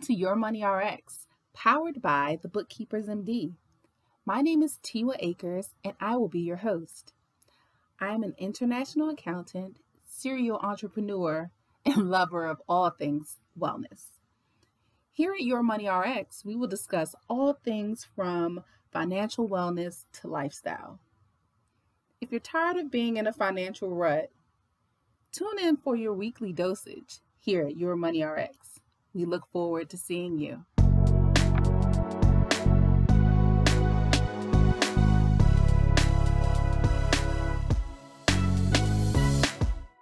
to Your Money RX, powered by the Bookkeepers MD. My name is Tiwa Akers, and I will be your host. I am an international accountant, serial entrepreneur, and lover of all things wellness. Here at Your Money RX, we will discuss all things from financial wellness to lifestyle. If you're tired of being in a financial rut, tune in for your weekly dosage here at Your Money RX. We look forward to seeing you.